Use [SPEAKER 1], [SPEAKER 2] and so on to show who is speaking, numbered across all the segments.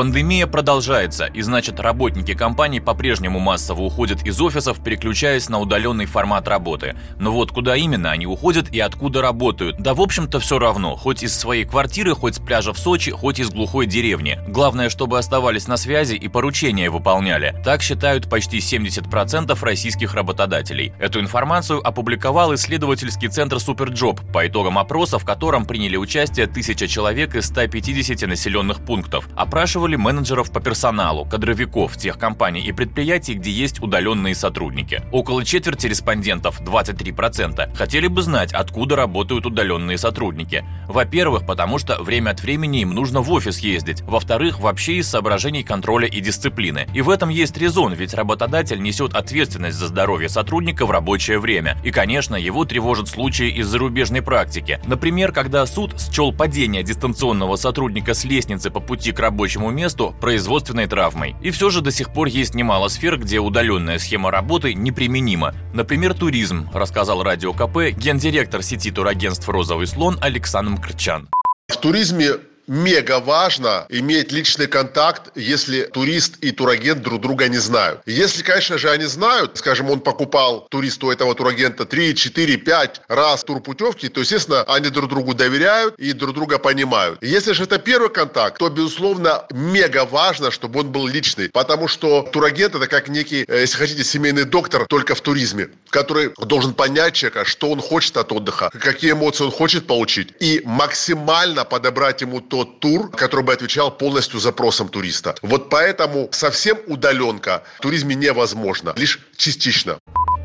[SPEAKER 1] Пандемия продолжается, и значит работники компаний по-прежнему массово уходят из офисов, переключаясь на удаленный формат работы. Но вот куда именно они уходят и откуда работают? Да в общем-то все равно, хоть из своей квартиры, хоть с пляжа в Сочи, хоть из глухой деревни. Главное, чтобы оставались на связи и поручения выполняли. Так считают почти 70% российских работодателей. Эту информацию опубликовал исследовательский центр Суперджоb по итогам опроса, в котором приняли участие тысяча человек из 150 населенных пунктов. Опрашивали спрашивали менеджеров по персоналу, кадровиков тех компаний и предприятий, где есть удаленные сотрудники. Около четверти респондентов, 23%, хотели бы знать, откуда работают удаленные сотрудники. Во-первых, потому что время от времени им нужно в офис ездить. Во-вторых, вообще из соображений контроля и дисциплины. И в этом есть резон, ведь работодатель несет ответственность за здоровье сотрудника в рабочее время. И, конечно, его тревожат случаи из зарубежной практики. Например, когда суд счел падение дистанционного сотрудника с лестницы по пути к рабочему месту производственной травмой. И все же до сих пор есть немало сфер, где удаленная схема работы неприменима. Например, туризм, рассказал Радио КП гендиректор сети турагентств «Розовый слон» Александр Крчан.
[SPEAKER 2] В туризме мега важно иметь личный контакт, если турист и турагент друг друга не знают. Если, конечно же, они знают, скажем, он покупал туристу этого турагента 3, 4, 5 раз турпутевки, то, естественно, они друг другу доверяют и друг друга понимают. Если же это первый контакт, то, безусловно, мега важно, чтобы он был личный, потому что турагент это как некий, э, если хотите, семейный доктор только в туризме, который должен понять человека, что он хочет от отдыха, какие эмоции он хочет получить и максимально подобрать ему то тот тур, который бы отвечал полностью запросам туриста. Вот поэтому совсем удаленка в туризме невозможно, лишь частично.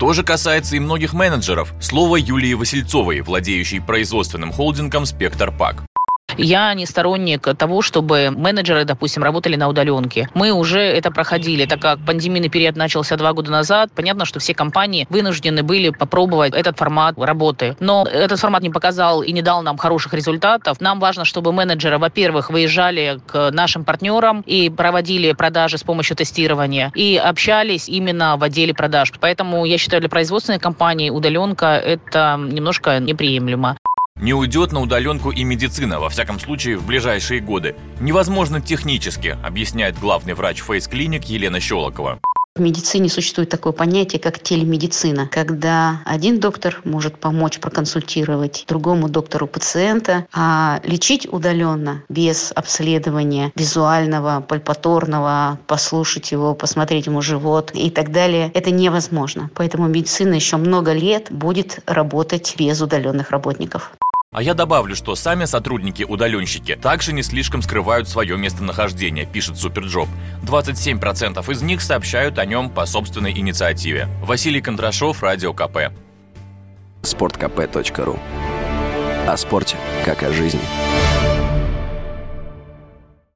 [SPEAKER 1] То же касается и многих менеджеров. Слово Юлии Васильцовой, владеющей производственным холдингом «Спектр Пак».
[SPEAKER 3] Я не сторонник того, чтобы менеджеры, допустим, работали на удаленке. Мы уже это проходили, так как пандемийный период начался два года назад. Понятно, что все компании вынуждены были попробовать этот формат работы. Но этот формат не показал и не дал нам хороших результатов. Нам важно, чтобы менеджеры, во-первых, выезжали к нашим партнерам и проводили продажи с помощью тестирования и общались именно в отделе продаж. Поэтому я считаю, для производственной компании удаленка это немножко неприемлемо.
[SPEAKER 1] Не уйдет на удаленку и медицина, во всяком случае, в ближайшие годы. Невозможно технически, объясняет главный врач фейс-клиник Елена Щелокова.
[SPEAKER 4] В медицине существует такое понятие, как телемедицина, когда один доктор может помочь проконсультировать другому доктору пациента, а лечить удаленно, без обследования визуального, пальпаторного, послушать его, посмотреть ему живот и так далее, это невозможно. Поэтому медицина еще много лет будет работать без удаленных работников.
[SPEAKER 1] А я добавлю, что сами сотрудники-удаленщики также не слишком скрывают свое местонахождение, пишет Суперджоb. 27% из них сообщают о нем по собственной инициативе. Василий Кондрашов, Радио КП.
[SPEAKER 5] Спорткп.ру О спорте, как о жизни.